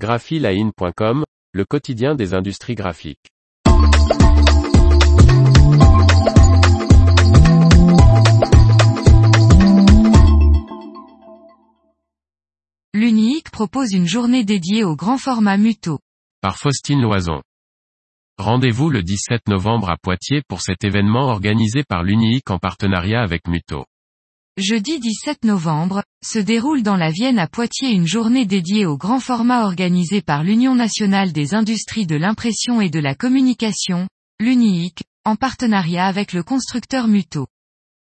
graphiline.com, le quotidien des industries graphiques. L'UNIIC propose une journée dédiée au grand format Muto. Par Faustine Loison. Rendez-vous le 17 novembre à Poitiers pour cet événement organisé par l'UNIIC en partenariat avec Muto. Jeudi 17 novembre, se déroule dans la Vienne à Poitiers une journée dédiée au grand format organisée par l'Union nationale des industries de l'impression et de la communication, l'UNIIC, en partenariat avec le constructeur Muto.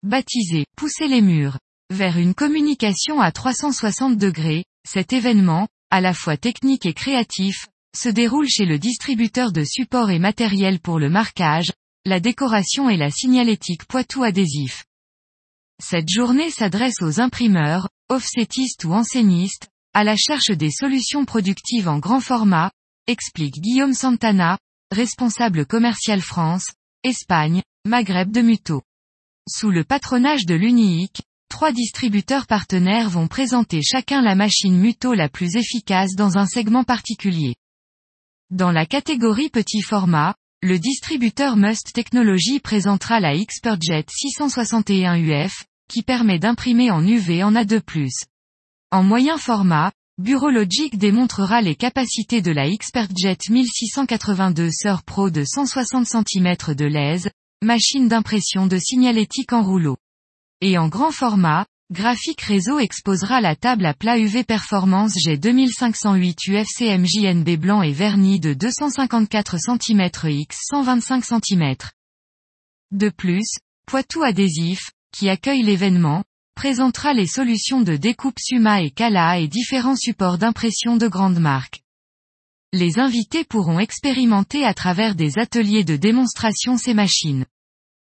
Baptisé Pousser les murs vers une communication à 360 degrés, cet événement, à la fois technique et créatif, se déroule chez le distributeur de supports et matériel pour le marquage, la décoration et la signalétique Poitou adhésif. Cette journée s'adresse aux imprimeurs, offsetistes ou enseignistes, à la cherche des solutions productives en grand format, explique Guillaume Santana, responsable commercial France, Espagne, Maghreb de Muto. Sous le patronage de l'UNIIC, trois distributeurs partenaires vont présenter chacun la machine Muto la plus efficace dans un segment particulier. Dans la catégorie petit format, le distributeur Must Technology présentera la XpertJet 661 UF, qui permet d'imprimer en UV en A2+. En moyen format, Bureau-Logic démontrera les capacités de la XpertJet 1682 Sœur Pro de 160 cm de lèse, machine d'impression de signalétique en rouleau. Et en grand format, Graphique Réseau exposera la table à plat UV Performance G2508 UFCMJNB blanc et verni de 254 cm x 125 cm. De plus, Poitou Adhésif, qui accueille l'événement, présentera les solutions de découpe Suma et Kala et différents supports d'impression de grandes marques. Les invités pourront expérimenter à travers des ateliers de démonstration ces machines.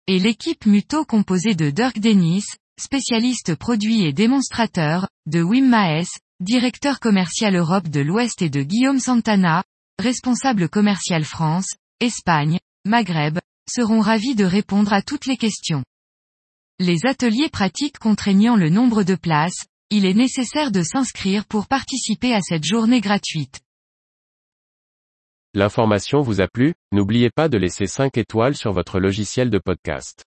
Et l'équipe Muto composée de Dirk Dennis, spécialiste produit et démonstrateur, de Wim Maes, directeur commercial Europe de l'Ouest et de Guillaume Santana, responsable commercial France, Espagne, Maghreb, seront ravis de répondre à toutes les questions. Les ateliers pratiques contraignant le nombre de places, il est nécessaire de s'inscrire pour participer à cette journée gratuite. L'information vous a plu, n'oubliez pas de laisser 5 étoiles sur votre logiciel de podcast.